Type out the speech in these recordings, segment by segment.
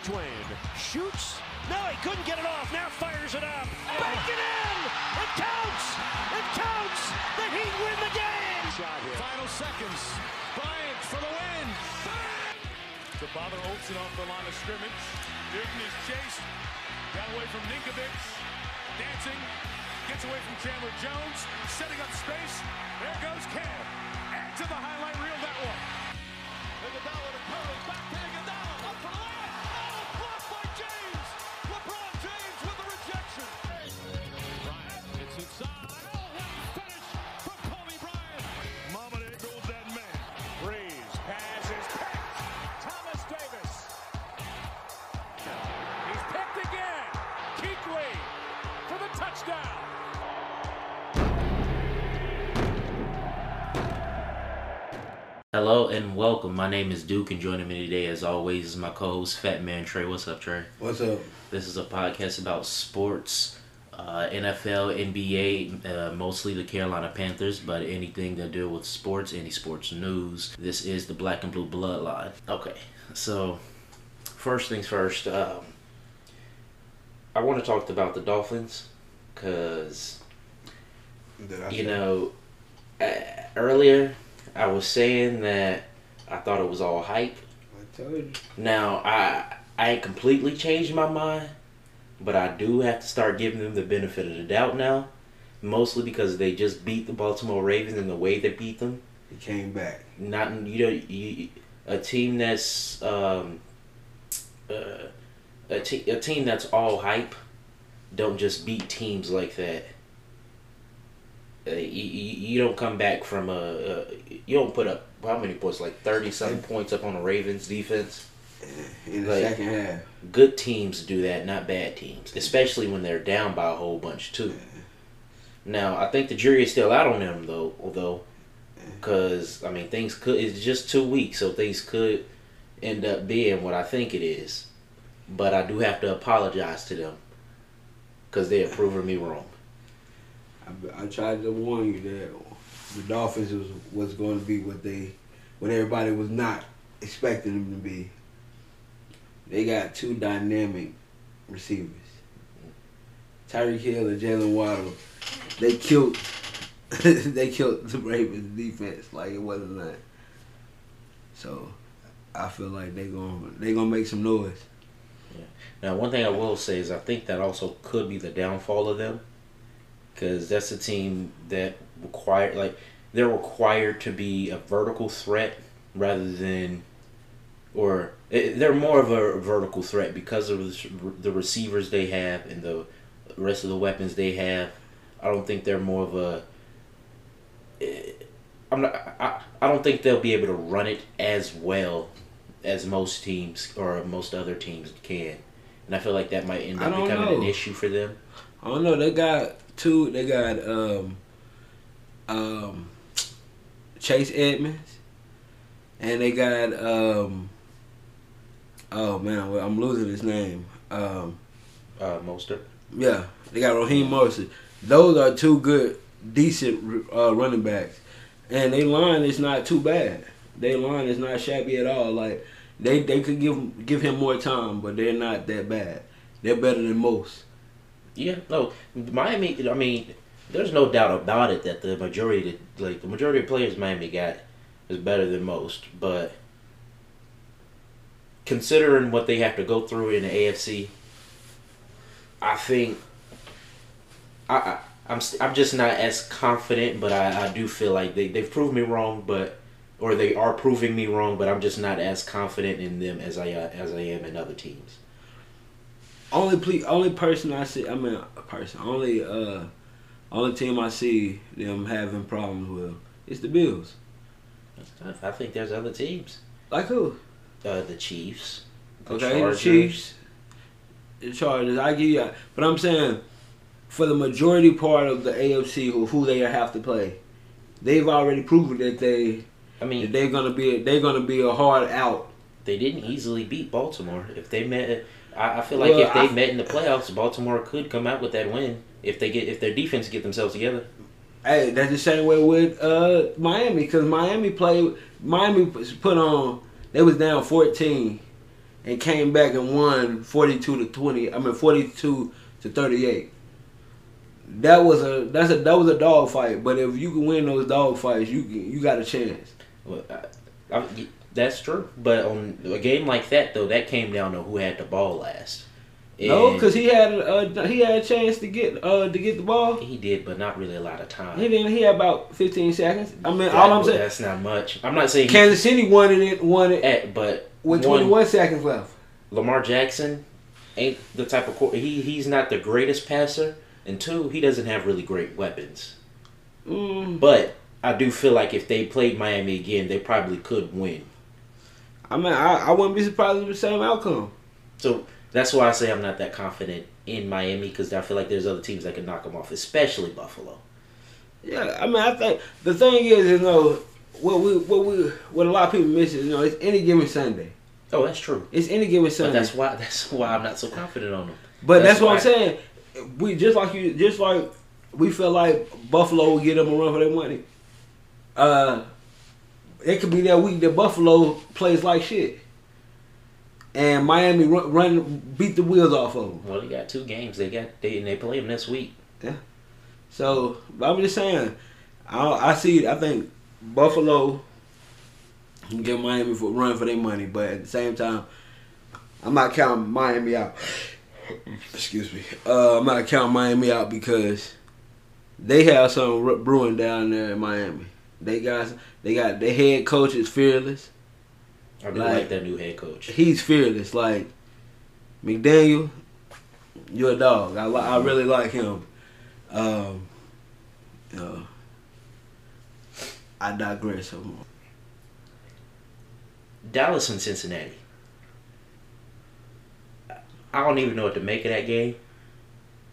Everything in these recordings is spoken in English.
Ridgeway shoots. No, he couldn't get it off. Now fires it up. Back it in. It counts. It counts. The Heat win the game. Final seconds. Bryant for the win. To bother Olsen off the line of scrimmage. Newton is chased. Got away from Ninkovich. Dancing. Gets away from Chandler Jones. Setting up space. There goes Cam. Add to the highlight reel that one. Hello and welcome. My name is Duke, and joining me today, as always, is my co-host Fat Man Trey. What's up, Trey? What's up? This is a podcast about sports, uh, NFL, NBA, uh, mostly the Carolina Panthers, but anything that deal with sports, any sports news. This is the Black and Blue Bloodline. Okay, so first things first. Um, I want to talk about the Dolphins because you know, uh, earlier I was saying that I thought it was all hype. I told you. Now I I ain't completely changed my mind, but I do have to start giving them the benefit of the doubt now, mostly because they just beat the Baltimore Ravens and the way they beat them. He came back. Not you know you, a team that's um, uh, a, te- a team that's all hype don't just beat teams like that. Uh, you, you, you don't come back from a, a you don't put up how many points like thirty something points up on the Ravens defense. In the Like- second half. Good teams do that, not bad teams, especially when they're down by a whole bunch too. Now I think the jury is still out on them though, although because I mean things could it's just two weeks, so things could end up being what I think it is. But I do have to apologize to them because they are proving me wrong. I, I tried to warn you that the Dolphins was, was going to be what they, what everybody was not expecting them to be. They got two dynamic receivers. Tyreek Hill and Jaylen Waddle. They killed. they killed the Ravens defense like it wasn't that. So, I feel like they gonna they gonna make some noise. Now, one thing I will say is I think that also could be the downfall of them, because that's a team that require like they're required to be a vertical threat rather than, or eh, they're more of a vertical threat because of the, receivers they have and the rest of the weapons they have. I don't think they're more of a. eh, I'm not. I, I don't think they'll be able to run it as well as most teams or most other teams can. And I feel like that might end up becoming an issue for them. I don't know. They got two. They got um, um, Chase Edmonds, and they got um, oh man, I'm losing his name. Um, Uh, Mostert. yeah, they got Raheem Morrison. Those are two good, decent uh, running backs, and their line is not too bad. Their line is not shabby at all. Like they they could give give him more time, but they're not that bad. They're better than most. Yeah, no, Miami. I mean, there's no doubt about it that the majority, like the majority of players Miami got, is better than most. But considering what they have to go through in the AFC, I think I, I I'm I'm just not as confident. But I, I do feel like they they've proved me wrong, but or they are proving me wrong. But I'm just not as confident in them as I as I am in other teams. Only ple- only person I see, I mean, a person, only uh, only team I see them having problems with is the Bills. That's tough. I think there's other teams. Like who? Uh, the Chiefs. the Okay, the Chiefs, the Chargers. I give you, but I'm saying for the majority part of the AFC who who they have to play, they've already proven that they I that mean, they're gonna be they're gonna be a hard out. they didn't easily beat Baltimore. If they met, I, I feel like Well, if they I- met in the playoffs, Baltimore could come out with that win if they get if their defense get themselves together. Hey, that's the same way with uh, Miami because Miami played. Miami put on. They was down fourteen, and came back and won 42 to 20. I mean 42 to 38. That was a that's a that was a dog fight. But if you can win those dog fights, you can, you got a chance. Well, I, I, that's true. But on a game like that, though, that came down to who had the ball last. No, because he had uh, he had a chance to get uh to get the ball. he did, but not really a lot of time. He didn't. He had about 15 seconds. I mean, That- all I'm saying, that's not much. I'm not saying he, Kansas City wanted it. Won it eh, but with 21 seconds left. Lamar Jackson ain't the type of he he's not the greatest passer, and two, he doesn't have really great weapons. Mm, But I do feel like if they played Miami again, they probably could win. I mean, I, I wouldn't be surprised with the same outcome. So that's why I say I'm not that confident in Miami because I feel like there's other teams that can knock them off, especially Buffalo. Yeah, I mean, I think the thing is, you know, what we what we what a lot of people miss is, you know, it's any given Sunday. Oh, that's true. It's any given Sunday. But that's why that's why I'm not so confident on them. But that's, That's what I'm saying. We just like you, just like we feel like Buffalo will get them a run for their money. Uh, it could be that week that Buffalo plays like shit, and Miami run, run beat the wheels off of them. Well, they got two games. They got they and they play them this week. Yeah. So I'm just saying, I, I see. I think Buffalo can give Miami for run for their money, but at the same time, I'm not counting Miami out. Excuse me. Uh, I'm not counting Miami out because they have something brewing down there in Miami. They got they got their head coach is fearless. I do Like- like that new head coach. He's fearless. Like McDaniel, you're a dog. I li- I really like him. Um, uh, I digress. I'm- Dallas and Cincinnati. I don't even know what to make of that game.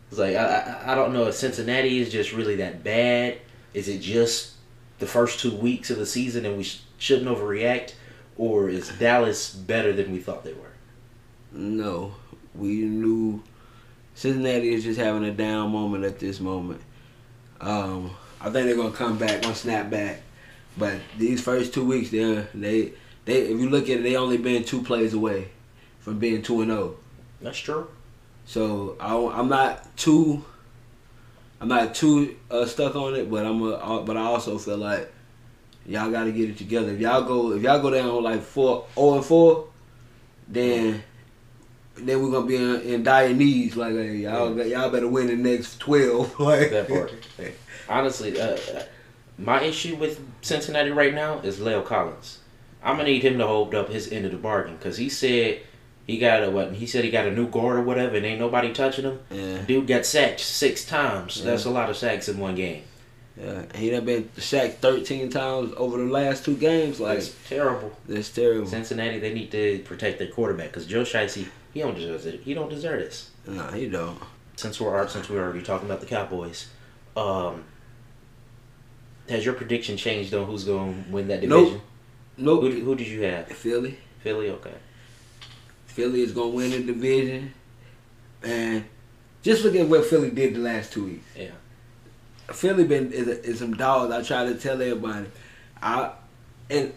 It's like I, I I don't know if Cincinnati is just really that bad. Is it just the first two weeks of the season and we sh- shouldn't overreact, or is Dallas better than we thought they were? No, we knew Cincinnati is just having a down moment at this moment. Um, I think they're gonna come back, gonna snap back. But these first two weeks, they they they if you look at it, they only been two plays away from being two and oh. zero. That's true. So I, I'm not too, I'm not too uh, stuck on it, but I'm a, uh, but I also feel like y'all got to get it together. If y'all go, if y'all go down like four, zero and four, then then we're gonna be in, in dire needs. Like hey, y'all, y'all better win the next twelve. like That part. Honestly, uh, uh, my issue with Cincinnati right now is La'el Collins. I'm gonna need him to hold up his end of the bargain because he said he got a what? He said he got a new guard or whatever, and ain't nobody touching him. Yeah, Dude got sacked six times. Yeah. That's a lot of sacks in one game. yeah. He done been sacked thirteen times over the last two games. Like That's terrible. that's terrible. Cincinnati, they need to protect their quarterback because Joe Shiesty, he don't deserve it. He don't deserve this. Nah, he don't. Since we're since we're already talking about the Cowboys, um, has your prediction changed on who's going to win that Nope. division? Nope. Who, who did you have? Philly. Philly, okay. Philly is gonna win the division, and just look at what Philly did the last two weeks. Yeah. Philly been is, is some dogs. I try to tell everybody. I and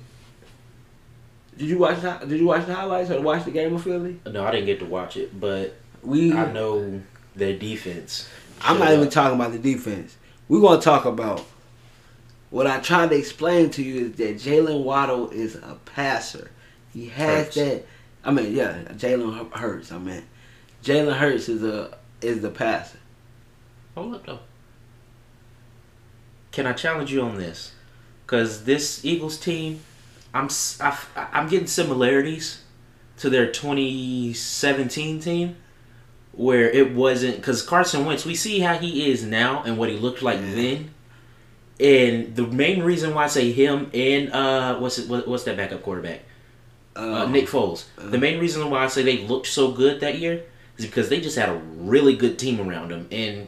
did you watch the- did you watch the highlights or watch the game of Philly? No, I didn't get to watch it, but We I know their defense. I'm not even talking about the defense. We're gonna talk about what I tried to explain to you is that Jaylen Waddle is a passer. He has Hurts. that. I mean, yeah, Jalen Hurts. I mean, Jalen Hurts is a is the passer. Hold up, though. Can I challenge you on this? Because this Eagles team, I'm s- I, am getting similarities to their 2017 team, where it wasn't because Carson Wentz. We see how he is now and what he looked like Yeah. then. And the main reason why I say him and uh, what's it, what, what's that backup quarterback? Uh, Um, Nick Foles. the main reason why I say they looked so good that year is because they just had a really good team around them, and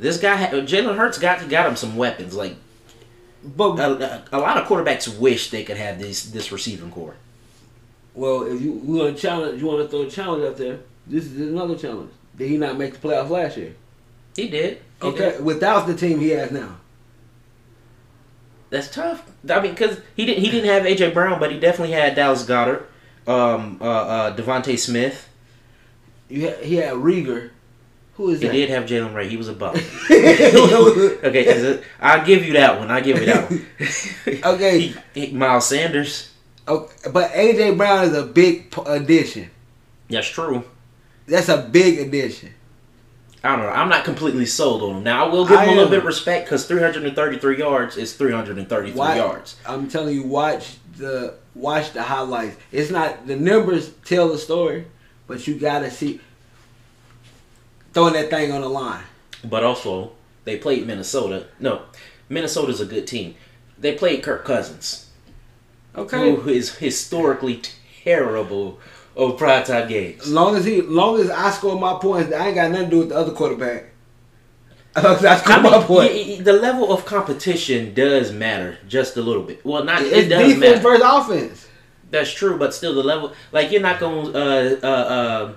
this guy, Jalen Hurts, got got him some weapons. Like but a, a, a lot of quarterbacks wish they could have this this receiving corps. well, if you, you want to challenge, you want to throw a challenge out there. This is another challenge. Did he not make the playoffs last year? He did. He Okay, did. without the team he has now. That's tough. I mean, because he didn't he didn't have AJ Brown, but he definitely had Dallas Goedert. um, uh, uh, DeVonta Smith. You had, he had Reagor. Who is He that? He did have Jalen Ray. He was a bust. okay, it- I'll give you that one. I'll give you that one. Okay. He- he- Miles Sanders. Okay, but AJ Brown is a big addition. That's true. That's a big addition. I don't know. I'm not completely sold on him. Now I will give him I a little am. bit of respect because 333 yards is 333 Why- yards. I'm telling you, watch the watch the highlights. It's not the numbers tell the story, but you gotta see throwing that thing on the line. But also, they played Minnesota. No, Minnesota's a good team. They played Kirk Cousins, Okay. who is historically terrible of primetime games. As long as he, long as I score my points, I ain't got nothing to do with the other quarterback. I my mean, points. y- y- the level of competition does matter just a little bit. Well, not it, does defense matter. versus offense. That's true, but still, the level like you're not going to uh, uh, uh,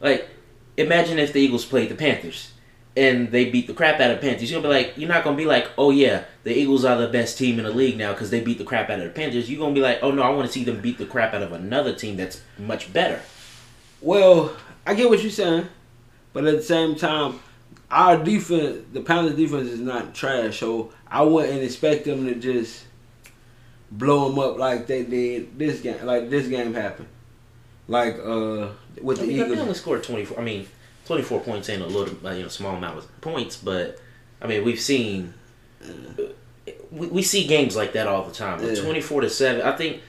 like imagine if the Eagles played the Panthers and they beat the crap out of the Panthers. You're gonna be like, you're not gonna be like, oh yeah, the Eagles are the best team in the league now because they beat the crap out of the Panthers. You're gonna be like, oh no, I want to see them beat the crap out of another team that's much better. Well, I get what you're saying, but at the same time, our defense, the Panthers defense is not trash, so I wouldn't expect them to just blow them up like they did this game. Like this game happened, like uh with I the mean, they Eagles. only scored 24. I mean, 24 points ain't a little, uh, you know, small amount of points, but I mean, we've seen we, we see games like that all the time. Yeah. 24 to seven. I think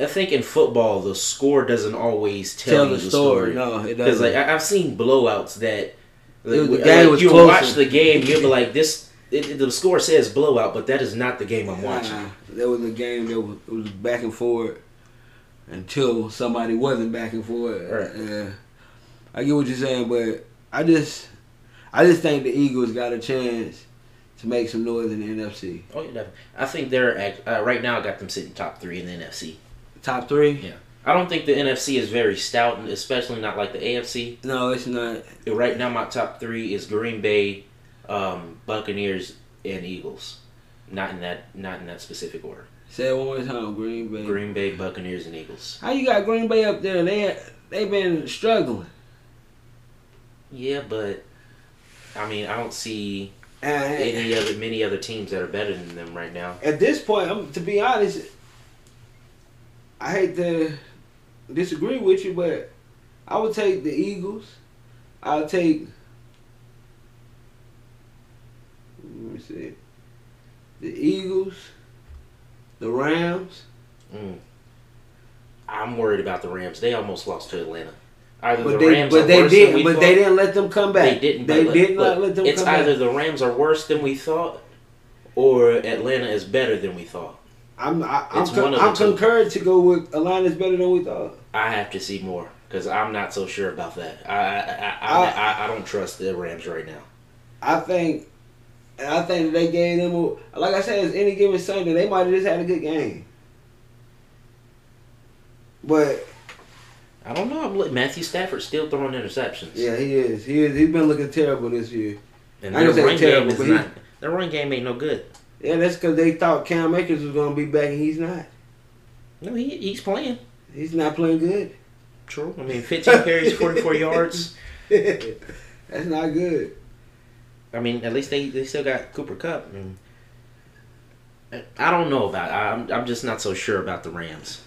I think in football the score doesn't always tell, Tell you the the story. story. No, it doesn't. Because like I, I've seen blowouts that It the like, game you closer. watch the game, you'll be like this. It, the score says blowout, but that is not the game I'm watching. Nah, there was a game that was, it was back and forth until somebody wasn't back and forth. Right. Yeah, I get what you're saying, but I just, I just think the Eagles got a chance to make some noise in the NFC. Oh, yeah, definitely. I think they're act- uh, right now. I got them sitting top three in the NFC. Top three? Yeah. I don't think the NFC is very stout, and especially not like the AFC. No, it's not. Right now, my top three is Green Bay, um, Buccaneers, and Eagles. Not in that, not in that specific order. Say it one more time, Green Bay. Green Bay, Buccaneers, and Eagles. How you got Green Bay up there? They they've been struggling. Yeah, but I mean, I don't see And any other many other teams that are better than them right now. at this point, I'm, to be honest, I hate to disagree with you, but I would take the Eagles. I'll take. Let me see. The Eagles, the Rams. Mm. I'm worried about the Rams. They almost lost to Atlanta. Either But the they, Rams but are they worse did, than we but thought. they didn't let them come back. They didn't. They but- did not let them come back. It's either back. the Rams are worse than we thought, or Atlanta is better than we thought. I'm I, I'm, con- I'm concurred to go with Atlanta's better than we thought. I have to see more because I'm not so sure about that. I I, I, I, I, I don't trust the Rams right now. I think, I think that they gave them, a, like I said, it's any given Sunday, they might have just had a good game. But I don't know. I'm look, Matthew Stafford still throwing interceptions. yeah, he is. He is. He's been looking terrible this year. and I ain't their gonna run say game terrible, is but he- not. Their run game ain't no good. Yeah, that's because they thought Cam Akers was gonna be back, and he's not. No, he he's playing. He's not playing good. True. I mean, 15 carries, 44 yards. that's not good. I mean, at least they, they still got Cooper Kupp. And I don't know about. I'm I'm just not so sure about the Rams.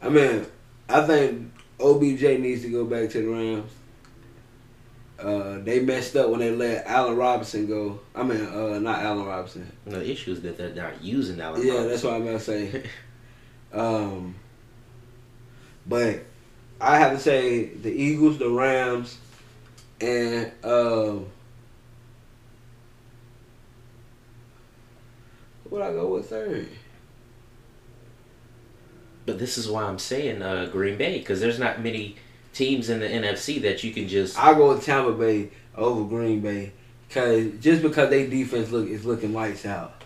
I mean, I think OBJ needs to go back to the Rams. Uh, they messed up when they let Allen Robinson go. I mean, uh, not Allen Robinson. The issue is that they're not using Allen. Yeah, Robinson. that's what I'm about to say. um, but I have to say the Eagles, the Rams, and um, what I go with third? But this is why I'm saying uh, Green Bay because there's not many teams in the NFC that you can just. I go with Tampa Bay over Green Bay, cause just because they defense look is looking lights out.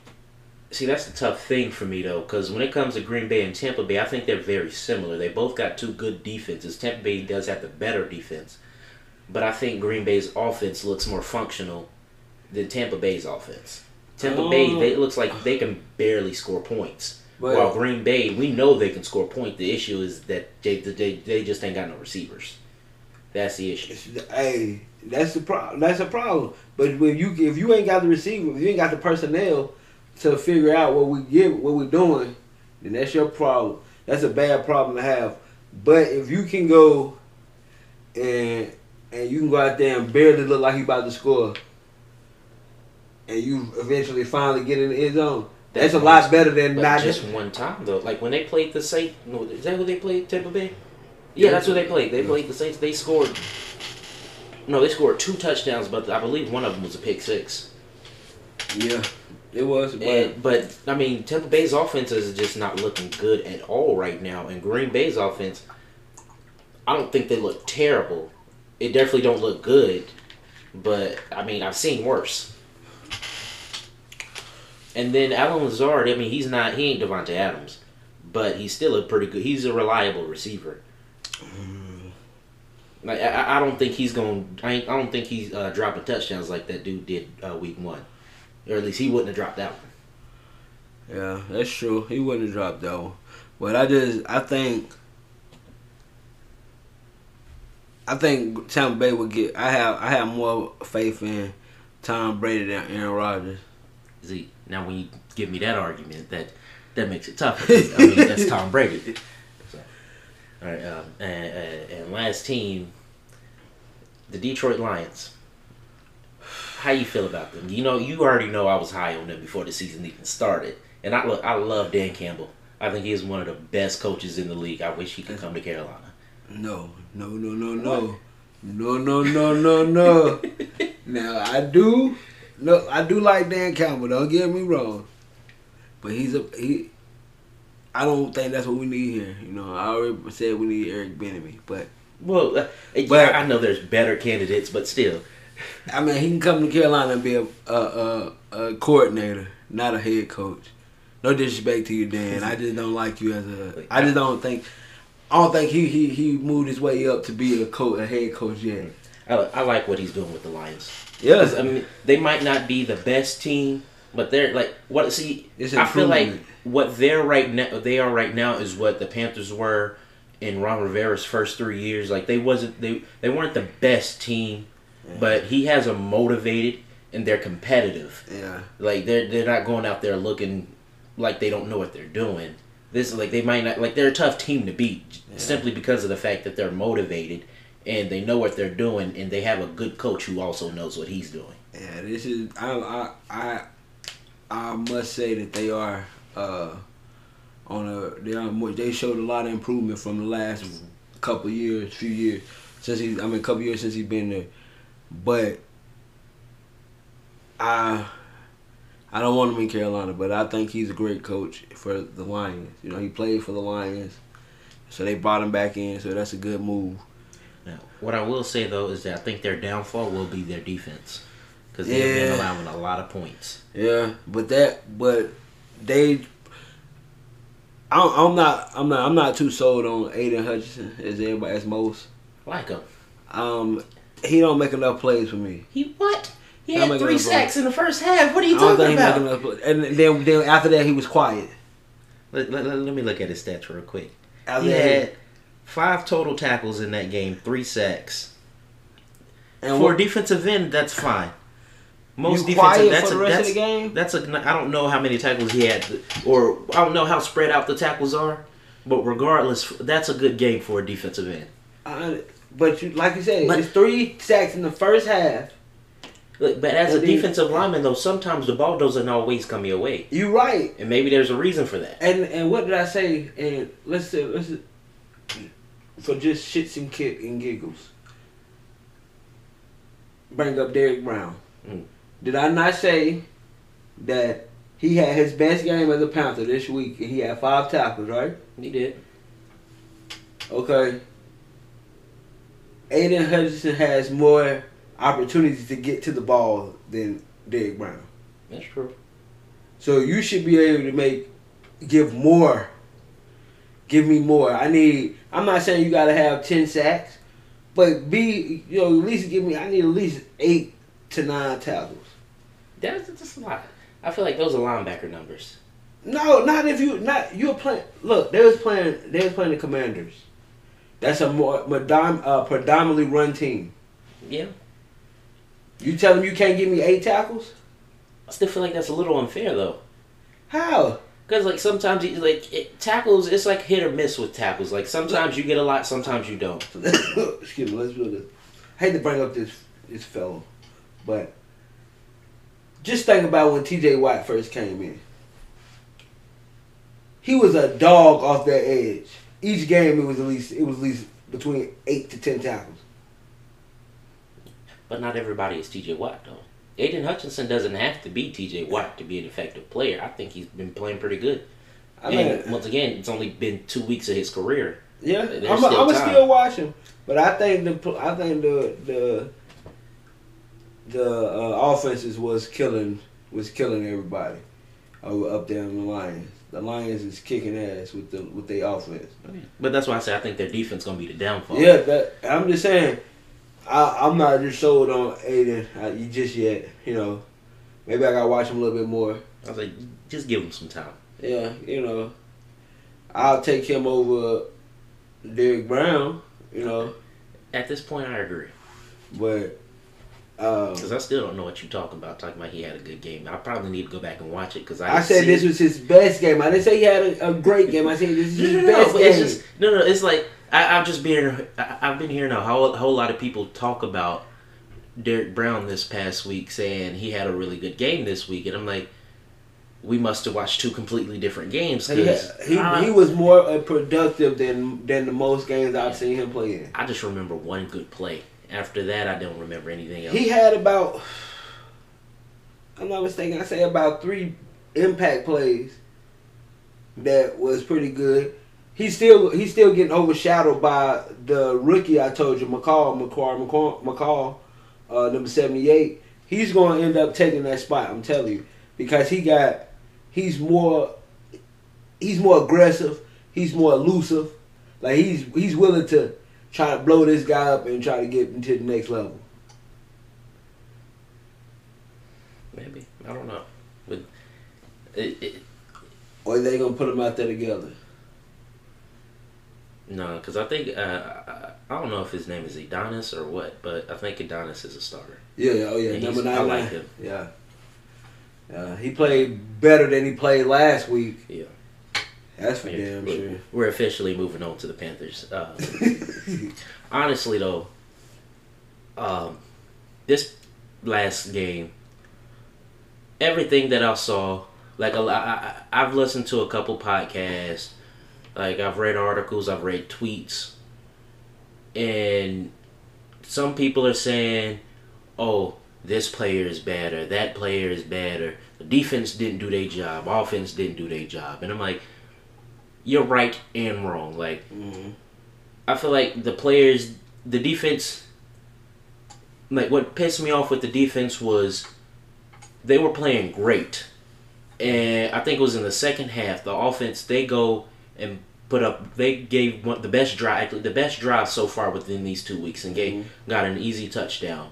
See, that's the tough thing for me though, because when it comes to Green Bay and Tampa Bay, I think they're very similar. They both got two good defenses. Tampa Bay does have the better defense, but I think Green Bay's offense looks more functional than Tampa Bay's offense. Tampa Bay, Oh. they it looks like they can barely score points. But While Green Bay, we know they can score points. The issue is that they, they, they just ain't got no receivers. That's the issue. hey, that's the problem. That's a problem. But when you if you ain't got the receiver, if you ain't got the personnel to figure out what we give, what we're doing, then that's your problem. That's a bad problem to have. But if you can go and and you can go out there and barely look like you about to score, and you eventually finally get in the end zone, that's a lot better than But not just one time though. Like when they played the Saints, no, is that who they played? Tampa Bay. Yeah, that's who they played. They played the Saints. They scored. No, they scored two touchdowns, but I believe one of them was a pick six. Yeah, it was. But And, but I mean, Tampa Bay's offense is just not looking good at all right now, and Green Bay's offense, I don't think they look terrible. It definitely don't look good, but I mean, I've seen worse. And then Allen Lazard, I mean, he's not he ain't Davante Adams, but he's still a pretty good. He's a reliable receiver. Like I- I, don't think he's going. I, I don't think he's uh, dropping touchdowns like that dude did uh, week one, or at least he wouldn't have dropped that one. Yeah, that's true. He wouldn't have dropped that one. But I just I think I think Tampa Bay would get I have I have more faith in Tom Brady than Aaron Rodgers. See, now when you give me that argument, that that makes it tougher. I mean, that's Tom Brady. So, all right, um, and, and, last team, the Detroit Lions. How you feel about them? You know, you already know I was high on them before the season even started, and I look, I love Dan Campbell. I think he is one of the best coaches in the league. I wish he could come to Carolina. No, no, no, no, no. No, no, no, no, no. now I do no I do like Dan Campbell, don't get me wrong. But he's a he I don't think that's what we need here. You know, I already said we need Eric Bieniemy, but Well, uh, yeah, But- I know there's better candidates, but still, I mean, he can come to Carolina and be a a, a, a coordinator, not a head coach. No disrespect to you, Dan. I just don't like you as a. I just don't think. I don't think he he he moved his way up to be a coach, a head coach yet. I, I like what he's doing with the Lions. Yeah, I mean, they might not be the best team, but they're like what? See, I feel like what they're right now. They are right now is what the Panthers were in Ron Rivera's first three years. Like they wasn't they they weren't the best team, but he has them motivated and they're competitive. yeah. Like they're they're not going out there looking like they don't know what they're doing. This like they might not like they're a tough team to beat j- simply because of the fact that they're motivated and they know what they're doing and they have a good coach who also knows what he's doing. Yeah, this is I I I I must say that they are uh on a they are more, they showed a lot of improvement from the last couple years, few years since he I mean couple years since he's been there. But I I don't want him in Carolina, but I think he's a great coach for the Lions. You know, he played for the Lions. So they brought him back in, so that's a good move. Now, what I will say though is that I think their downfall will be their defense because they've been allowing a lot of points. Yeah, but that, but they, I'm, I'm not, I'm not, I'm not too sold on Aidan Hutchinson as everybody, as most. Like him, Um, he don't make enough plays for me. he what? He I'm had three up, bro. sacks in the first half. What are I you don't talking think about? enough. And then, then after that, he was quiet. Let, let, let me look at his stats real quick. After He that, had five total tackles in that game, three sacks. and for what, a defensive end, that's fine. Most defensive, that's for a, the rest of that's, the game? That's a. I don't know how many tackles he had, or I don't know how spread out the tackles are. But regardless, that's a good game for a defensive end. I, but you, like you said, But- it's three sacks in the first half. Look, But as a defensive lineman, though, sometimes the ball doesn't always come your way, You're right. and maybe there's a reason for that. And and what did I say? And let's let's for just shits and kick and giggles. Bring up Derrick Brown. Mm. Did I not say that he had his best game as a Panther this week and he had five tackles, right? He did. Okay. Aidan Hutchinson has more opportunities to get to the ball than Derrick Brown. That's true. So you should be able to make give more. Give me more. I need I'm not saying you gotta have ten sacks, but be you know, at least give me I need at least eight to nine tackles. That's just a lot. I feel like those are linebacker numbers. No, not if you not you're playing. Look, they was playing. They was playing the Commanders. That's a more uh, predominantly run team. Yeah. You tell them you can't give me eight tackles? I still feel like that's a little unfair though. How? Because like sometimes you like it, tackles, it's like hit or miss with tackles. Like sometimes you get a lot, sometimes you don't. Excuse me. Let's do this. I hate to bring up this this fellow, but just think about when T.J. Watt first came in. He was a dog off that edge. Each game, it was at least it was at least between eight to ten tackles. But not everybody is T.J. Watt though. Aidan Hutchinson doesn't have to be T.J. Watt to be an effective player. I think he's been playing pretty good. I mean, and once again, it's only been two weeks of his career. yeah, there's I'm still gonna still watch him, but I think the I think the the the uh, offenses was killing was killing everybody up there in the Lions. The Lions is kicking ass with the with their offense. But that's why I say I think their defense gonna be the downfall. Yeah, that I'm just saying. I, I'm not just sold on Aidan uh, just yet. You know, maybe I gotta watch him a little bit more. I was like, just give him some time. Yeah, you know, I'll take him over Derrick Brown. You know, At this point, I agree but um, because I still don't know what you're talking about. Talking about he had a good game. I probably need to go back and watch it because I. I said this it. was his best game. I didn't say he had a, a great game. I said this is No, his no, no, best but game. it's just no, no. It's like I, I've just been. I, I've been hearing a whole, whole lot of people talk about Derrick Brown this past week, saying he had a really good game this week, and I'm like, we must have watched two completely different games. he, 'cause he, I, he was more uh, productive than than the most games I've seen him play in. I just remember one good play. After that, I don't remember anything else. He had about, I'm not mistaken, I say about three impact plays that was pretty good. He's still he's still getting overshadowed by the rookie I told you, McCall, McCall, McCall, McCall uh, number seventy eight. He's going to end up taking that spot. I'm telling you because he got he's more he's more aggressive. He's more elusive. Like he's he's willing to try to blow this guy up and try to get him to the next level. Maybe I don't know, but it, it, Or they gonna put them out there together. No, because I think uh, I, don't know if his name is Adonis or what, but I think Adonis is a starter. Yeah, yeah, oh yeah, Yeah, number nine. I like him. Yeah. Uh, he played better than he played last week. Yeah. That's for Yeah, damn we're- sure. We're officially moving on to the Panthers. Uh, honestly, though, um, this last game, everything that I saw, like a I- I've listened to a couple podcasts, like I've read articles, I've read tweets, and some people are saying, "Oh, this player is better, that player is better." The defense didn't do their job, offense didn't do their job, and I'm like, "You're right and wrong." Like Mhm. I feel like the players, the defense, like what pissed me off with the defense was they were playing great, and I think it was in the second half. The offense they go and put up. They gave one the best drive, actually the best drive so far within these two weeks, and gave mm-hmm. got an easy touchdown.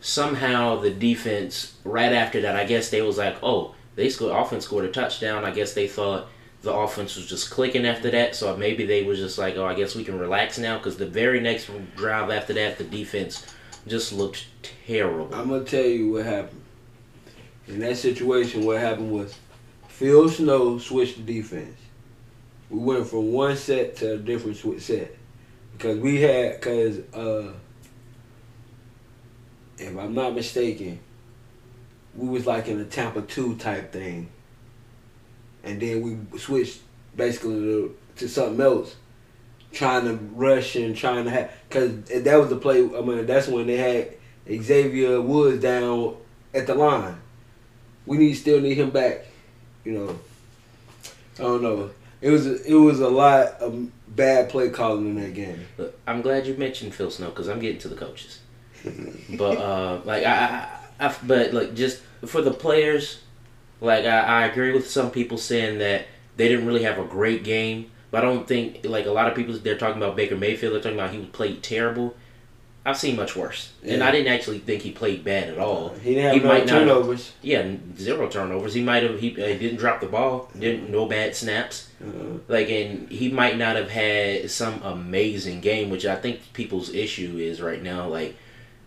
Somehow the defense right after that, I guess they was like, oh, they scored. Offense scored a touchdown. I guess they thought the offense was just clicking after that. So maybe they was just like, oh, I guess we can relax now. Because the very next drive after that, the defense just looked terrible. I'm gonna tell you what happened. In that situation, what happened was Phil Snow switched the defense. We went from one set to a different swi- set because we had because uh, if I'm not mistaken, we was like in a Tampa two type thing, and then we switched basically to, to something else, trying to rush and trying to have because that was the play. I mean, that's when they had Xavier Woods down at the line. We need still need him back. You know, I don't know. It was it was a lot of bad play calling in that game. Look, I'm glad you mentioned Phil Snow because I'm getting to the coaches. but uh, like I, I, I, but like just for the players, like I, I agree with some people saying that they didn't really have a great game. But I don't think like a lot of people they're talking about Baker Mayfield. They're talking about he played terrible. I've seen much worse, and I didn't actually think he played bad at all. He didn't have He no might not- turnovers. Yeah, zero turnovers. He might have. He, uh, didn't drop the ball. Didn't no bad snaps. Uh, Like, and he might not have had some amazing game, which I think people's issue is right now. Like,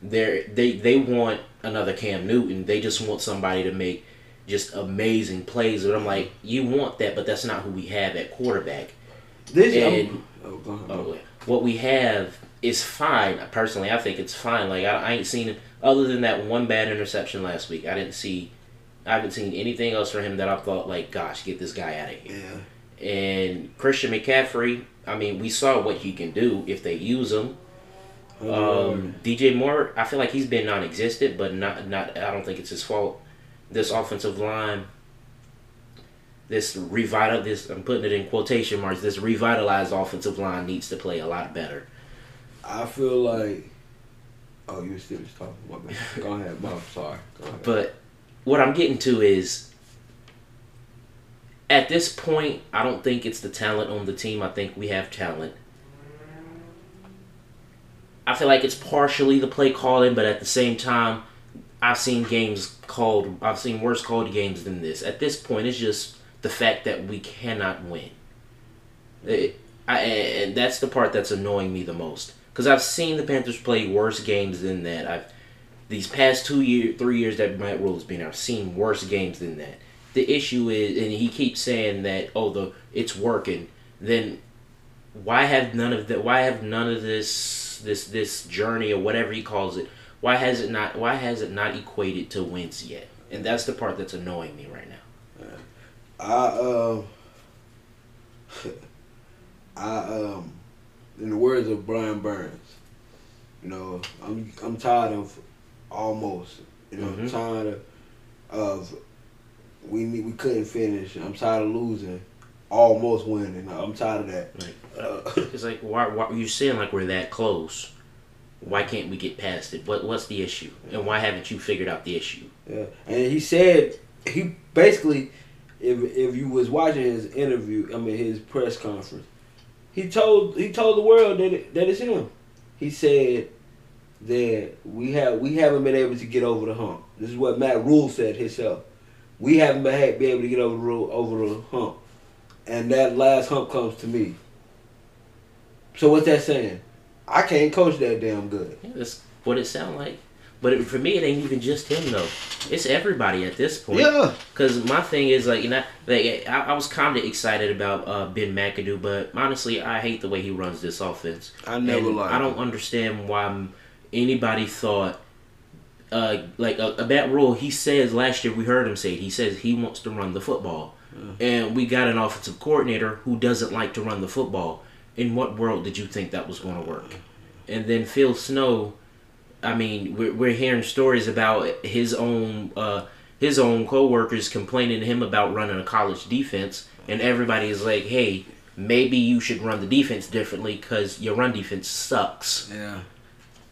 they they they want another Cam Newton. They just want somebody to make just amazing plays. But I'm like, you want that, but that's not who we have at quarterback. this And- I'm- oh, go ahead. Oh, what we have is fine. Personally, I think it's fine. Like I, I ain't seen it other than that one bad interception last week. I didn't see. I haven't seen anything else for him that I thought like, gosh, get this guy out of here. Yeah. And Christian McCaffrey, I mean, we saw what he can do if they use him. Um, DJ Moore, I feel like he's been non-existent, but not not. I don't think it's his fault. This offensive line, this revital, this I'm putting it in quotation marks. This revitalized offensive line needs to play a lot better. I feel like. Oh, you were still was talking. My bad. Go ahead, Bob. Sorry. But what I'm getting to is, at this point, I don't think it's the talent on the team. I think we have talent. I feel like it's partially the play calling, but at the same time, I've seen games called. I've seen worse called games than this. At this point, it's just the fact that we cannot win. It, I, and that's the part that's annoying me the most because I've seen the Panthers play worse games than that. I've these past two year, three years that Matt Rhule has been, I've seen worse games than that. The issue is, and he keeps saying that, oh, the it's working. Then why have none of that? Why have none of this, this, this journey or whatever he calls it? Why has it not? Why has it not equated to wins yet? And that's the part that's annoying me right now. I um I um in the words of Brian Burns, you know, I'm I'm tired of almost. You know, I'm Mhm. tired of, of we we couldn't finish. I'm tired of losing, almost winning. I'm tired of that. Like, Uh, it's like why? Why you saying like we're that close? Why can't we get past it? What What's the issue? And why haven't you figured out the issue? Yeah, and he said he basically, if if you was watching his interview, I mean his press conference, he told he told the world that it, that it's him. He said that we have we haven't been able to get over the hump. This is what Matt Rhule said himself. We haven't been, been able to get over the over the hump, and that last hump comes to me. So what's that saying? I can't coach that damn good. Yeah, that's what it sound like. But it, for me, it ain't even just him though. It's everybody at this point. Yeah. Cause my thing is like you know, like I, I was kind of excited about uh, Ben McAdoo, but honestly, I hate the way he runs this offense. I never And liked I don't understand why anybody thought. Uh, like a, Matt Rhule, he says last year we heard him say it. He says he wants to run the football, and we got an offensive coordinator who doesn't like to run the football. In what world did you think that was going to work? And then Phil Snow, I mean, we're, we're hearing stories about his own uh, his own coworkers complaining to him about running a college defense, and everybody is like, "Hey, maybe you should run the defense differently because your run defense sucks." Yeah.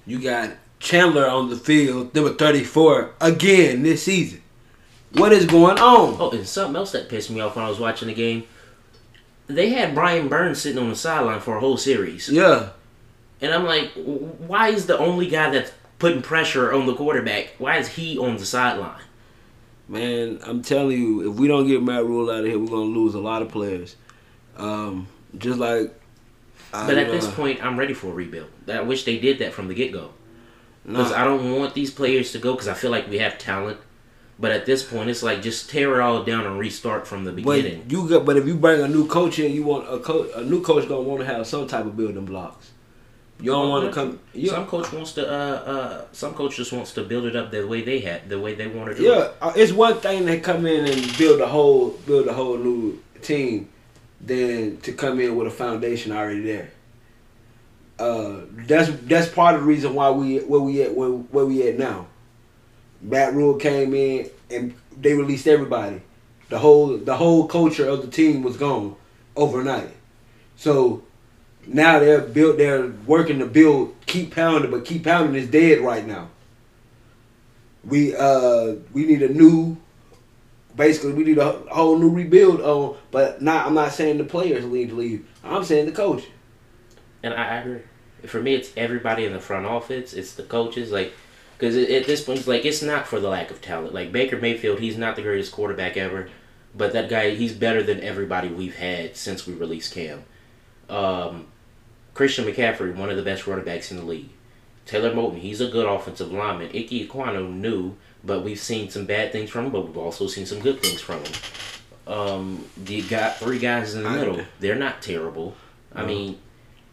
You got Chandler on the field, number 34, again this season. What is going on? Oh, and something else that pissed me off when I was watching the game, they had Brian Burns sitting on the sideline for a whole series, Yeah. and I'm like, why is the only guy that's putting pressure on the quarterback? Why is he on the sideline? Man, I'm telling you, if we don't get Matt Rhule out of here, we're going to lose a lot of players. Um, just like. But I, at this uh, point, I'm ready for a rebuild. I wish they did that from the get go. Because nah, I don't want these players to go because I feel like we have talent. But at this point, it's like just tear it all down and restart from the but beginning. you got, but if you bring a new coach in, you want a coach. A new coach gonna want to have some type of building blocks. You don't want to come. You, some coach wants to. Uh, uh, some coach just wants to build it up the way they had, the way they want to do it. Yeah, uh, it's one thing to come in and build a whole build a whole new team, than to come in with a foundation already there. Uh, that's that's part of the reason why we where we at where, where we at now. Matt Rhule came in and they released everybody. The whole the whole culture of the team was gone overnight. So now they're built. They're working to build. Keep pounding, but keep pounding is dead right now we uh we need a new basically we need a whole new rebuild on but not I'm not saying the players need to leave. I'm saying the coach. And I, agree. For me, it's everybody in the front office. It's the coaches, like, because at this point, it's like it's not for the lack of talent. Like Baker Mayfield, he's not the greatest quarterback ever, but that guy, he's better than everybody we've had since we released Cam. Um, Christian McCaffrey, one of the best running backs in the league. Taylor Moton, he's a good offensive lineman. Ike Ekwonu, new, but we've seen some bad things from him, but we've also seen some good things from him. Um, you got three guys in the I- middle. They're not terrible. I mean,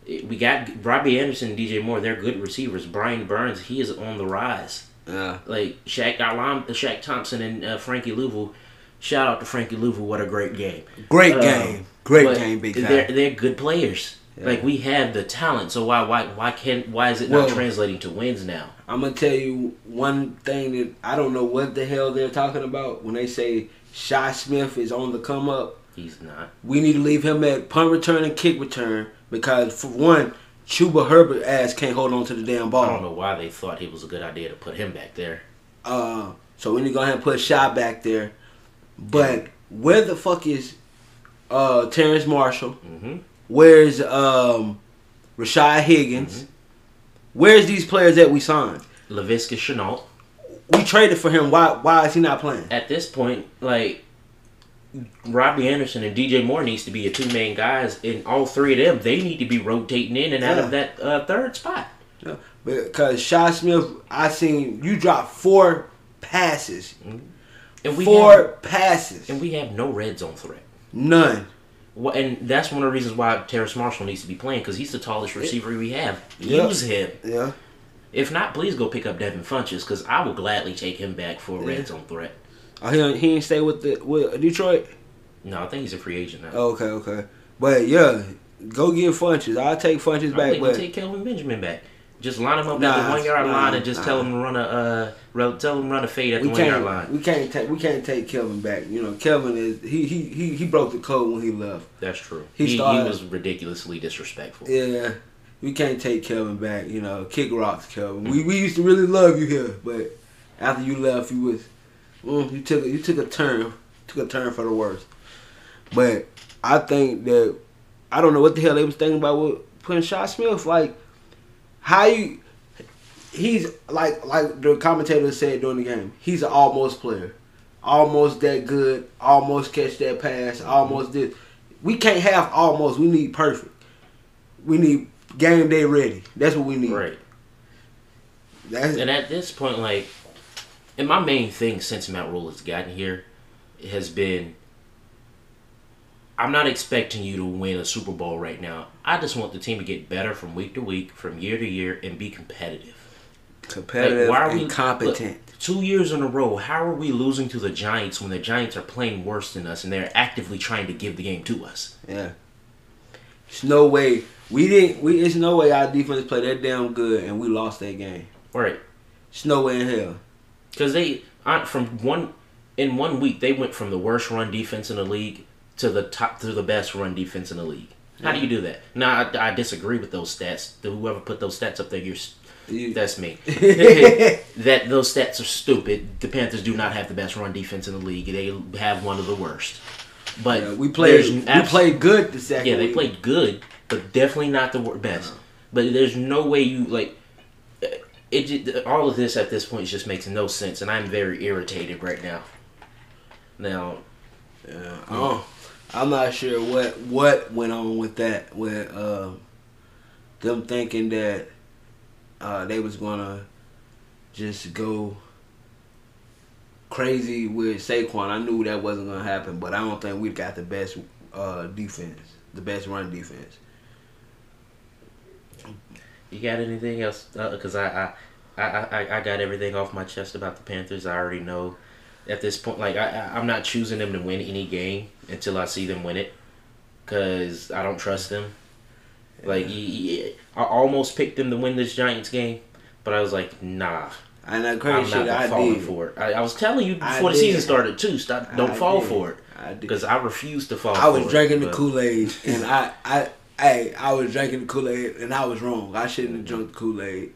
we got Robbie Anderson and DJ Moore. They're good receivers. Brian Burns, he is on the rise. Yeah. Like Shaq Alam, Shaq Thompson and uh, Frankie Luvu. Shout out to Frankie Luvu. What a great game. Great Um, game. Great game, big They're they're good players. Like we have the talent, so why why why can't why is it not translating to wins now? I'm gonna tell you one thing that I don't know what the hell they're talking about when they say Shi Smith is on the come up. He's not. We need to leave him at punt return and kick return because for one, Chuba Hubbard ass can't hold on to the damn ball. I don't know why they thought it was a good idea to put him back there. Uh, so we need to go ahead and put Shi back there. But where the fuck is uh Terrace Marshall? hmm Where's um Rashad Higgins? Where's these players that we signed? Laviska Shenault. We traded for him. Why why is he not playing? At this point, like Robbie Anderson and DJ Moore needs to be your two main guys, and all three of them they need to be rotating in and out of that uh, third spot. Yeah, Because Shi Smith, I seen you drop four passes. And we four have, passes. and we have no red zone threat. None. And that's one of the reasons why Terrace Marshall needs to be playing because he's the tallest receiver we have. Yeah. Use him. Yeah. If not, please go pick up Devin Funchess because I will gladly take him back for a Yeah. red zone threat. Oh, he, he ain't stay with the with Detroit. No, I think he's a free agent now. Oh, okay, okay. But yeah, go get Funchess. I'll take Funchess I back. think But take Kelvin Benjamin back. Just line them up at the one yard nah, line and just tell nah. him to run a uh, tell to run a fade at the we one yard line. we can't take we can't take Kelvin back. You know, Kelvin is he he he, he broke the code when he left. That's true. He He, he, was ridiculously disrespectful. Yeah. We can't take Kelvin back, you know. Kick rocks, Kelvin. We, we used to really love you here, but after you left, you was mm, you took you took a turn, took a turn for the worse. But I think that I don't know what the hell they was thinking about with putting Shi Smith. Like how you, he's like like the commentator said during the game. He's an almost player, almost that good, almost catch that pass, almost this. We can't have almost. We need perfect. We need game day ready. That's what we need. Right. That's, And at this point, like, and my main thing since Matt Rhule has gotten here has been I'm not expecting you to win a Super Bowl right now. I just want the team to get better from week to week, from year to year, and be competitive. competitive Like, why are and we- competent. Look, two years in a row, how are we losing to the Giants when the Giants are playing worse than us and they're actively trying to give the game to us? Yeah. There's no way we didn't. We there's no way our defense played that damn good and we lost that game. Right. There's no way in hell. Because they uh, from one in one week they went from the worst run defense in the league to the top to the best run defense in the league. How do you do that? Now I, I disagree with those stats. Whoever put those stats up there, you're. You. That's me. that those stats are stupid. The Panthers do not have the best run defense in the league. They have one of the worst. But Yeah, we played. there's We abs- played good the second. Yeah, they week. played good, but definitely not the best. Uh-huh. But there's no way you like it. All of this at this point just makes no sense, and I'm very irritated right now. Now, Yeah. Oh, I'm not sure what what went on with that. With uh, them thinking that uh, they was gonna just go crazy with Saquon. I knew that wasn't gonna happen, but I don't think we got the best uh, defense, the best run defense. you got anything else? Because I, I, I, I, I got everything off my chest about the Panthers. I already know. At this point, like I, I- I'm not choosing them to win any game until I see them win it, because I don't trust them. Like I almost picked them to win this Giants game, but I was like, nah. And that I'm crazy not shit I falling did. for it. I, I was telling you I before the did. season started too. Stop! Don't I fall did. for it because I refuse to fall. I was for drinking it, the Kool Aid, and I, I, hey, I was drinking the Kool Aid, and I was wrong. I shouldn't have drunk the Kool Aid.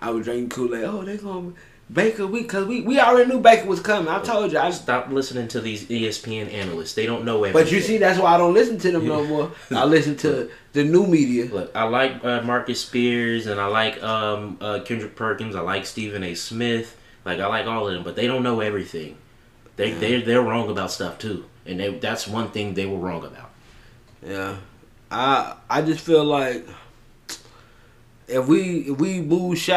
I was drinking Kool Aid. Oh, they gonna, Baker, we cause we, we already knew Baker was coming. I told you. I, stopped listening to these ESPN analysts. They don't know everything. but you see, that's why I don't listen to them no more. I listen to the new media. Look, I like uh, Marcus Spears and I like um, uh, Kendrick Perkins. I like Stephen A. Smith. Like I like all of them, but they don't know everything. They they they're wrong about stuff too, and they, that's one thing they were wrong about. Yeah, I I just feel like if we if we move Shi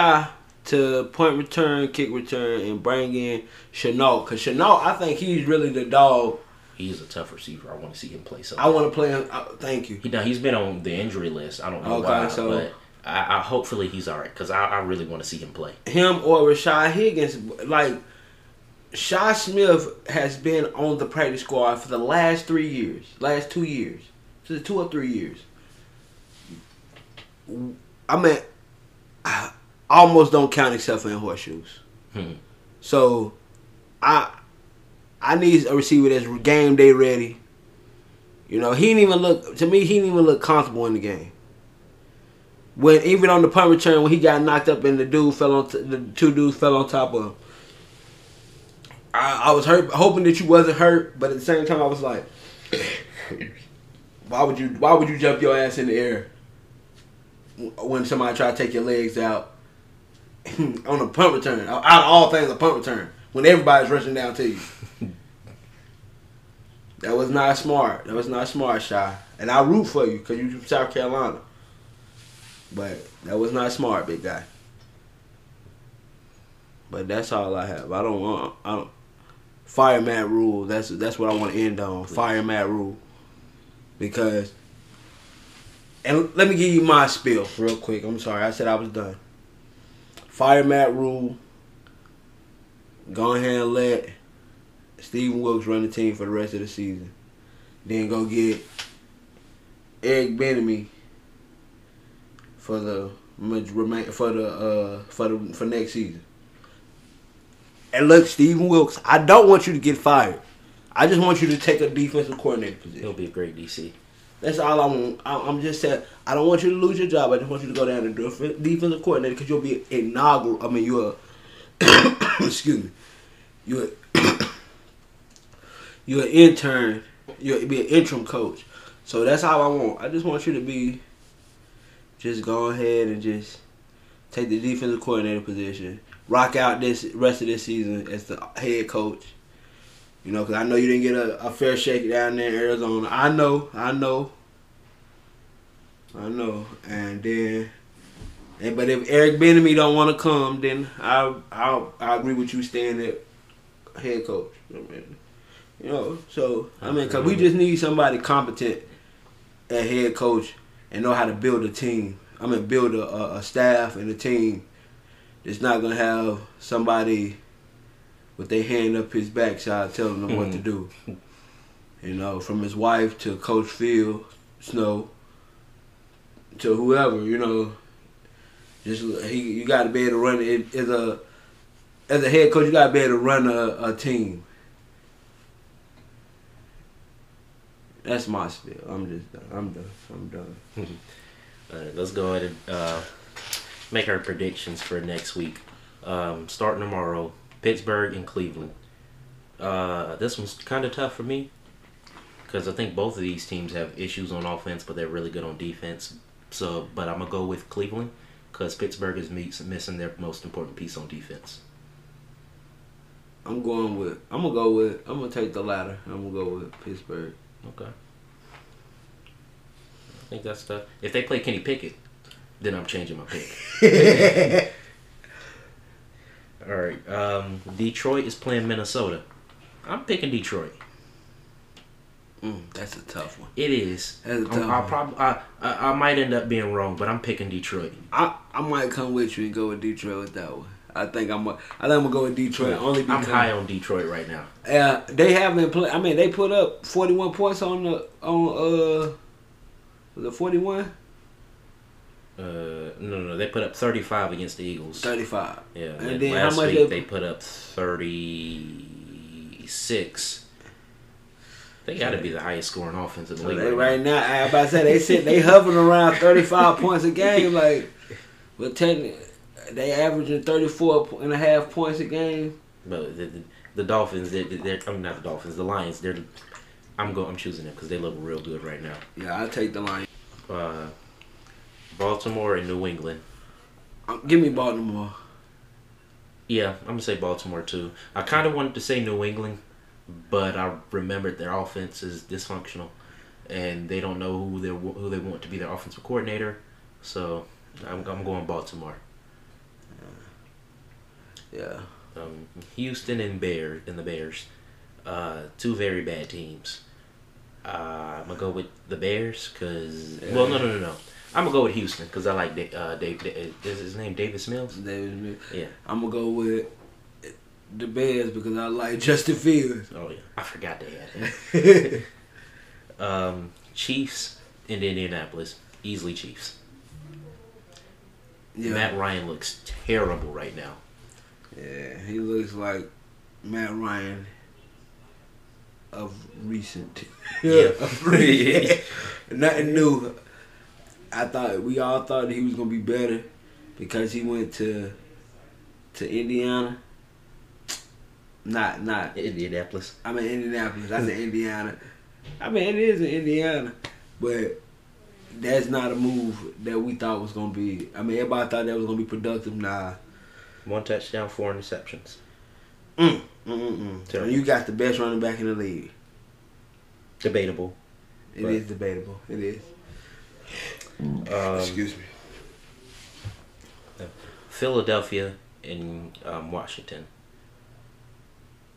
to point return, kick return, and bring in Shenault, cause Shenault, I think he's really the dog. He's a tough receiver. I want to see him play. So I want to play him. Uh, thank you. he now he's been on the injury list. I don't know Okay, why, so- but I, I hopefully he's all right because I, I really want to see him play. Him or Rashad Higgins, like Shi Smith has been on the practice squad for the last three years, last two years, so two or three years. I mean, I almost don't count except for in horseshoes. Hmm. So, I I need a receiver that's game day ready. You know, he didn't even look to me. He didn't even look comfortable in the game. When even on the punt return, when he got knocked up and the dude fell on, t- the two dudes fell on top of him. I, I was hurt, hoping that you wasn't hurt, but at the same time, I was like, why would you? Why would you jump your ass in the air when somebody try to take your legs out on a punt return? Out of all things, a punt return when everybody's rushing down to you. That was not smart. That was not smart, Shi. And I root for you because you're from South Carolina. But that was not smart, big guy. But that's all I have. I don't want. I don't. Fire Matt Rhule. That's that's what I want to end on. Fire Matt Rhule. Because. And let me give you my spiel real quick. I'm sorry. I said I was done. Fire Matt Rhule. Go ahead and let Stephen Wilks run the team for the rest of the season. Then go get Eric Bieniemy for the for the uh for the for next season. And look, Stephen Wilks, I don't want you to get fired. I just want you to take a defensive coordinator position. He'll be a great DC. That's all I want. I- I'm just saying. I don't want you to lose your job. I just want you to go down do a defensive coordinator because you'll be inaugural. I mean, you're. Excuse me. You're. you're an intern. You'll be an interim coach. So that's all I want. I just want you to be. Just go ahead and just take the defensive coordinator position. Rock out this rest of this season as the head coach. You know, because I know you didn't get a, a fair shake down there in Arizona. I know, I know, I know. And then, and, but if Eric Bieniemy don't want to come, then I I I agree with you staying at head coach. You know, so I mean, cause we just need somebody competent at head coach and know how to build a team. I mean, build a, a, staff and a team that's not gonna have somebody with their hand up his backside telling him what to do. You know, from his wife to Coach Phil Snow to whoever, you know. Just he, you got to be able to run it as a as a head coach. You got to be able to run a, a team. That's my spiel. I'm just done. I'm done. I'm done. All right, let's go ahead and uh, make our predictions for next week. Um, starting tomorrow, Pittsburgh and Cleveland. Uh, this one's kind of tough for me because I think both of these teams have issues on offense, but they're really good on defense. So, but I'm gonna go with Cleveland because Pittsburgh is miss- missing their most important piece on defense. I'm going with. I'm gonna go with. I'm gonna take the latter. I'm gonna go with Pittsburgh. Okay. I think that's tough. If they play Kenny Pickett, then I'm changing my pick. All right. Um, Detroit is playing Minnesota. I'm picking Detroit. Mm, that's a tough one. It is. That's a tough I probably I, I I might end up being wrong, but I'm picking Detroit. I I might come with you and go with Detroit with that one. I think I'm. I think I'm gonna go with Detroit only I'm high on Detroit right now. Uh, they haven't played. I mean, they put up 41 points on the on uh it 41? Uh, no, no, they put up 35 against the Eagles. 35. Yeah, And then how last much week they- they put up 36. They got to be the highest scoring offense in the So league. they right right now, I about to say they sit they hovering around 35 points a game. Like, but technically, they averaging 34 and a half points a game. But the, the, the Dolphins, they're, they're I mean not the Dolphins, the Lions. They're I'm going. I'm choosing them because they look real good right now. Yeah, I take the line. Uh, Baltimore and New England. Um, give me Baltimore. Yeah, I'm gonna say Baltimore too. I kind of wanted to say New England, but I remembered their offense is dysfunctional, and they don't know who they who they want to be their offensive coordinator. So I'm, I'm going Baltimore. Yeah. Um, Houston and Bear and the Bears, uh, two very bad teams. Uh, I'm gonna go with the Bears because well no no no no I'm gonna go with Houston because I like Da- uh, Dave. Is his name Davis Mills? David Smith. Yeah. I'm gonna go with the Bears because I like Justin Fields. Oh yeah, I forgot they had him. um, Chiefs in Indianapolis, easily Chiefs. Yeah. Matt Ryan looks terrible right now. Yeah, he looks like Matt Ryan of recent. Yeah. of recent. Nothing new. I thought we all thought he was gonna be better because he went to to Indiana. Not not Indianapolis. I mean Indianapolis. I said Indiana. I mean it is in Indiana, but that's not a move that we thought was gonna be. I mean everybody thought that was gonna be productive. Nah. One touchdown, four interceptions. Mm, mm, mm, mm. You got the best running back in the league. Debatable. It is debatable. It is. Um, Excuse me. Philadelphia and um, Washington.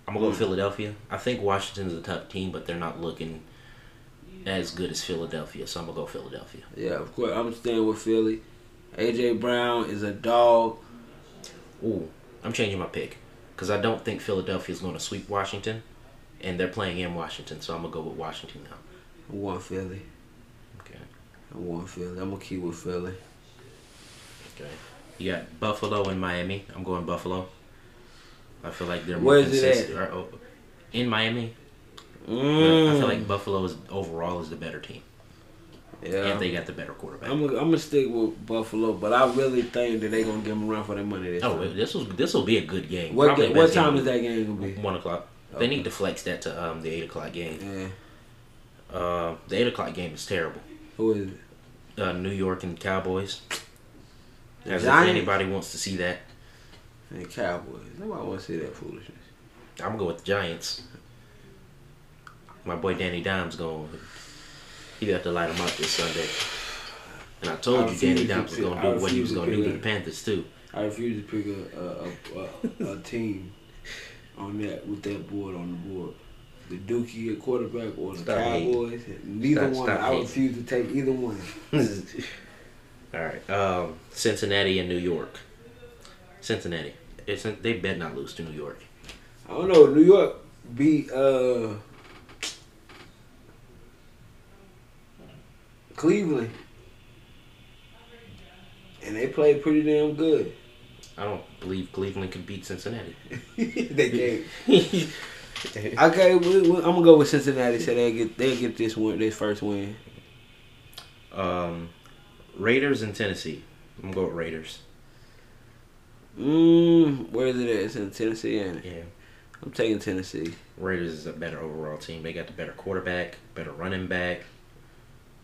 I'm gonna go with Philadelphia. I think Washington's a tough team, but they're not looking as good as Philadelphia, so I'm gonna go Philadelphia. Yeah, of course. I'm staying with Philly. AJ Brown is a dog. Ooh, I'm changing my pick because I don't think Philadelphia is going to sweep Washington, and they're playing in Washington, so I'm gonna go with Washington now. Want Philly. Okay, I want Philly. I'm gonna keep with Philly. okay. You got Buffalo and Miami. I'm going Buffalo. I feel like they're more Where's it consistent. at? or- oh, In Miami, Mm. I feel like Buffalo is overall is the better team, yeah. and they got the better quarterback. I'm gonna, I'm gonna stick with Buffalo, but I really think that they're gonna give them a run for their money this Oh, time. this will this will be a good game. What Probably ga- what best game time is that game gonna be? One o'clock. Okay. They need to flex that to um the eight o'clock game. Yeah. Uh, the eight o'clock game is terrible. Who is it? Uh, New York and Cowboys. As if anybody wants to see that, And Cowboys. Nobody wants to see that foolishness. I'm gonna go with the Giants. My boy Danny Dimes going. He got to light him up this Sunday. And I told I you Danny Dimes was gonna do what he was gonna do to the Panthers too. I refuse to pick a a, a, a, a team on that with that board on the board. The Dookie at quarterback or the Stop. Cowboys. Neither Stop- one. stop I refuse to take either one. All right, um, Cincinnati and New York. Cincinnati. It's they bet not lose to New York. I don't know. New York beat uh Cleveland, and they played pretty damn good. I don't believe Cleveland can beat Cincinnati. they can't. Okay, we, we, I'm gonna go with Cincinnati. So they get they get this one, this first win. um, Raiders and Tennessee. I'm gonna go with Raiders. Mm, where is it at? It's in Tennessee? Yeah. I'm taking Tennessee. Raiders is a better overall team. They got the better quarterback, better running back.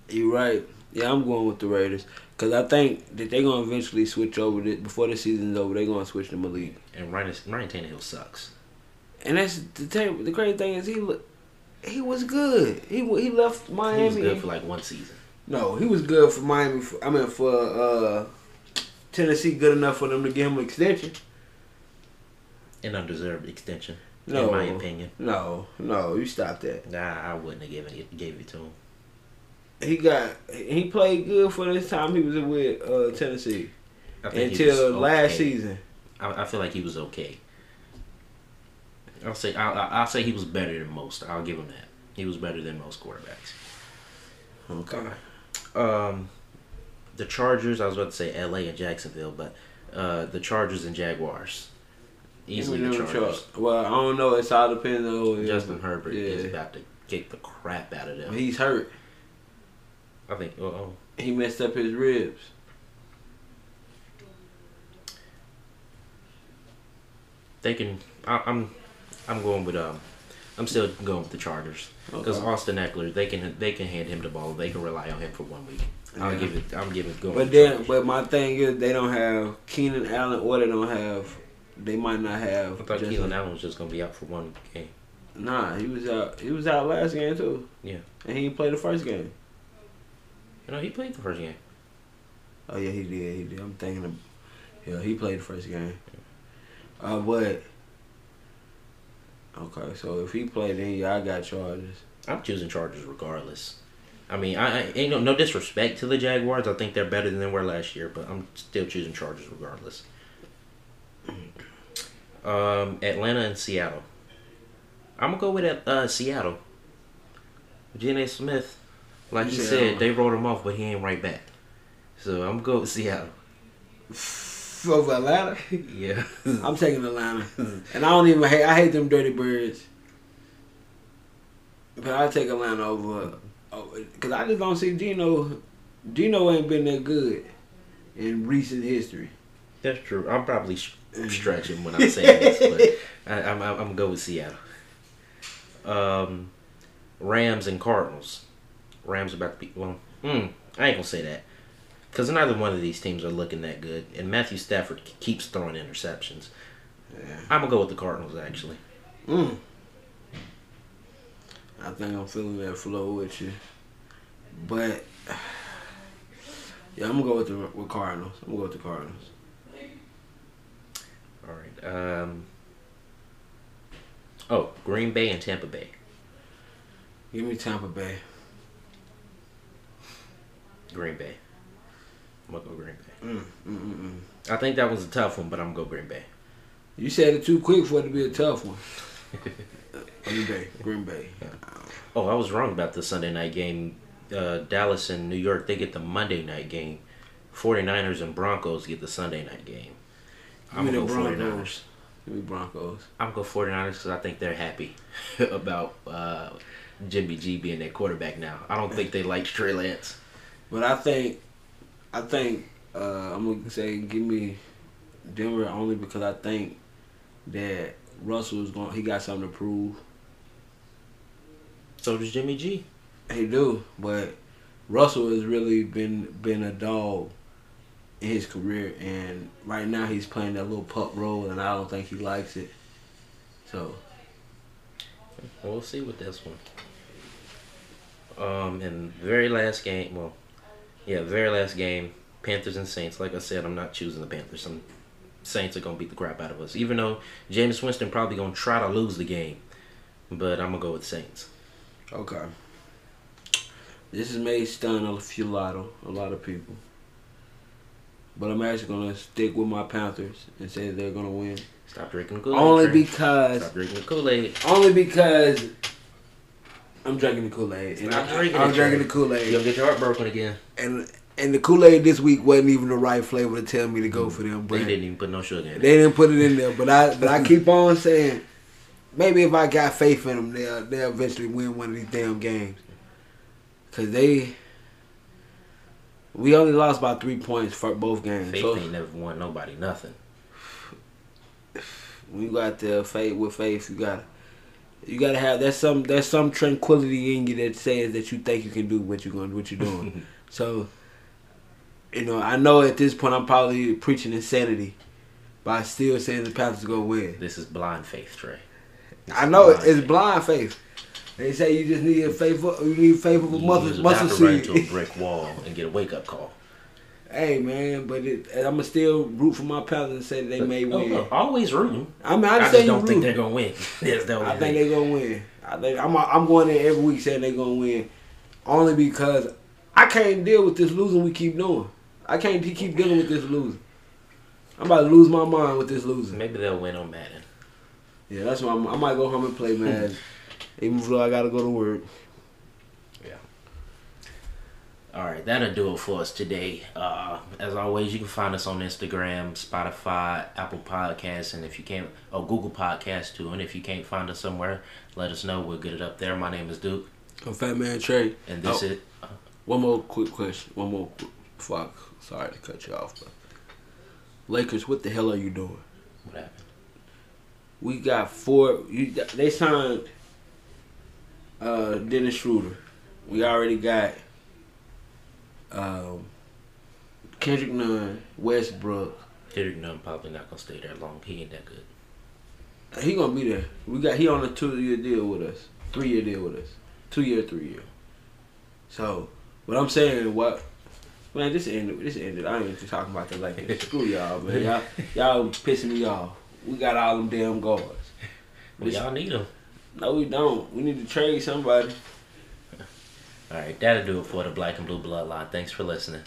You're right. Yeah, I'm going with the Raiders because I think that they're gonna eventually switch over. The, before the season's over, they're gonna switch to Malik. And Ryan, Ryan Tannehill sucks. And that's the terrible. The crazy thing is he look, he was good. He he left Miami. He was good for like one season. no, he was good for Miami. For, I mean for uh, Tennessee, good enough for them to give him an extension. An undeserved extension, No, in my opinion. No, no, you stop that. Nah, I wouldn't have given it, gave it to him. He got he played good for this time he was with uh, Tennessee I think he was until last season. I, I feel like he was okay. I'll say I'll, I'll say he was better than most. I'll give him that. He was better than most quarterbacks. Okay. Um, the Chargers. I was about to say L.A. and Jacksonville, but uh, the Chargers and Jaguars. Easily the Give me them Chargers. Char- Well, I don't know. It's all depends on who. Justin Herbert is about to kick the crap out of them. He's hurt. I think. Oh. He messed up his ribs. they can. I, I'm I'm going with um. I'm still going with the Chargers because Okay. Austin Ekeler, they can they can hand him the ball. They can rely on him for one week. I'll Yeah. give it. I'm giving going. But then, but my thing is they don't have Keenan Allen or they don't have. They might not have. I thought Justin- Keenan Allen was just gonna be out for one game. Nah, he was out. He was out last game too. Yeah. and he didn't play the first game. You know, he played the first game. Oh yeah, he did. He did. I'm thinking of. Yeah, he played the first game. Uh, but. Okay, so if he played, then yeah, I got Chargers. I'm choosing Chargers regardless. I mean, I, I ain't no, no disrespect to the Jaguars. I think they're better than they were last year, but I'm still choosing Chargers regardless. Um, Atlanta and Seattle. I'm gonna go with uh, Seattle. Geno Smith, like you said, they wrote him off, but he ain't right back. So I'm gonna go with Seattle. Over Atlanta, Yeah. I'm taking Atlanta, and I don't even hate. I hate them dirty birds, but I take Atlanta over. Because I just don't see Geno. Geno ain't been that good in recent history. That's true. I'm probably sh- stretching when I'm saying this, but I, I'm, I'm, I'm gonna go with Seattle. Um, Rams and Cardinals. Rams about to be well. Mm, I ain't gonna say that because neither one of these teams are looking that good, and Matthew Stafford keeps throwing interceptions. Yeah. I'm gonna go with the Cardinals actually. Mm. I think I'm feeling that flow with you, but yeah, I'm gonna go with the with Cardinals. I'm gonna go with the Cardinals. All right. Um. Oh, Green Bay and Tampa Bay. Give me Tampa Bay. Green Bay. I'm gonna go Green Bay. Mm, mm, mm, mm. I think that was a tough one, but I'm gonna go Green Bay. You said it too quick for it to be a tough one. Green Bay. Green Bay. Oh, I was wrong about the Sunday night game. Uh, Dallas and New York, they get the Monday night game. 49ers and Broncos get the Sunday night game. I'm going to the go 49ers. Broncos. Give me Broncos. I'm going to go 49ers because I think they're happy about uh, Jimmy G being their quarterback now. I don't think they like Trey Lance. But I think, I think uh, I'm gonna say give me Denver only because I think that Russell is going. He got something to prove. So does Jimmy G. He do, but Russell has really been been a dog in his career, and right now he's playing that little pup role, and I don't think he likes it. So We'll see with this one. Um, and very last game, well, yeah, very last game, Panthers and Saints. Like I said, I'm not choosing the Panthers. Some Saints are gonna beat the crap out of us, even though Jameis Winston probably gonna try to lose the game. But I'm gonna go with Saints. okay, this has may stun a few lot of a lot of people, but I'm actually gonna stick with my Panthers and say they're gonna win. Stop drinking Kool Aid. Only because stop drinking Kool Aid. only because I'm drinking the Kool Aid, and Stop I, drinking I'm drinking the Kool You Aid. gonna get your heart broken again. and and the Kool Aid this week wasn't even the right flavor to tell me to go mm. for them. They didn't even put no sugar in it. they didn't put it in there. But I but I keep on saying, maybe if I got faith in them, they'll they'll eventually win one of these damn games. Cause they, we only lost by three points for both games. Faith so ain't never won nobody nothing. when you got the faith with faith, you got. You gotta have there's some there's some tranquility in you that says that you think you can do what you're going what you're doing. So, you know, I know at this point I'm probably preaching insanity, but I still saying the Panthers gonna win. This is blind faith, Trey. This I know blind it's faith. blind faith. They say you just need a faithful, you need faith of a You mother, was mustard about to a brick wall and get a wake up call. Hey man, but it, I'm gonna still root for my Panthers and say that they may Oh, win. look, always rooting. I mean, I, I just just don't think they're gonna win. That's the I think they're gonna win. I think I'm I'm going there every week saying they're gonna win, only because I can't deal with this losing we keep doing. I can't keep dealing with this losing. I'm about to lose my mind with this losing. Maybe they'll win on Madden. Yeah, that's why I'm, I might go home and play Madden, even though I gotta go to work. All right, that'll do it for us today. Uh, as always, you can find us on Instagram, Spotify, Apple Podcasts, and if you can't, oh Google Podcasts too. And if you can't find us somewhere, let us know. We'll get it up there. My name is Duke, I'm Fat Man Trey. and this Oh. is One more quick question. One more. Fuck. Sorry to cut you off, but Lakers, what the hell are you doing? what happened. We got four. You, they signed uh, Dennis Schroeder. We already got um, Kendrick Nunn, Westbrook. Kendrick Nunn probably not gonna stay there long. He ain't that good. He gonna be there. We got he on a two year deal with us, three year deal with us, two year, three year. So, what I'm saying, what man, this ended. This ended. I ain't even talking about that like. Screw y'all, man. Y'all, y'all pissing me off. We got all them damn guards. Well, y'all need them. No, we don't. We need to trade somebody. All right, that'll do it for the Black and Blue Bloodline. Thanks for listening.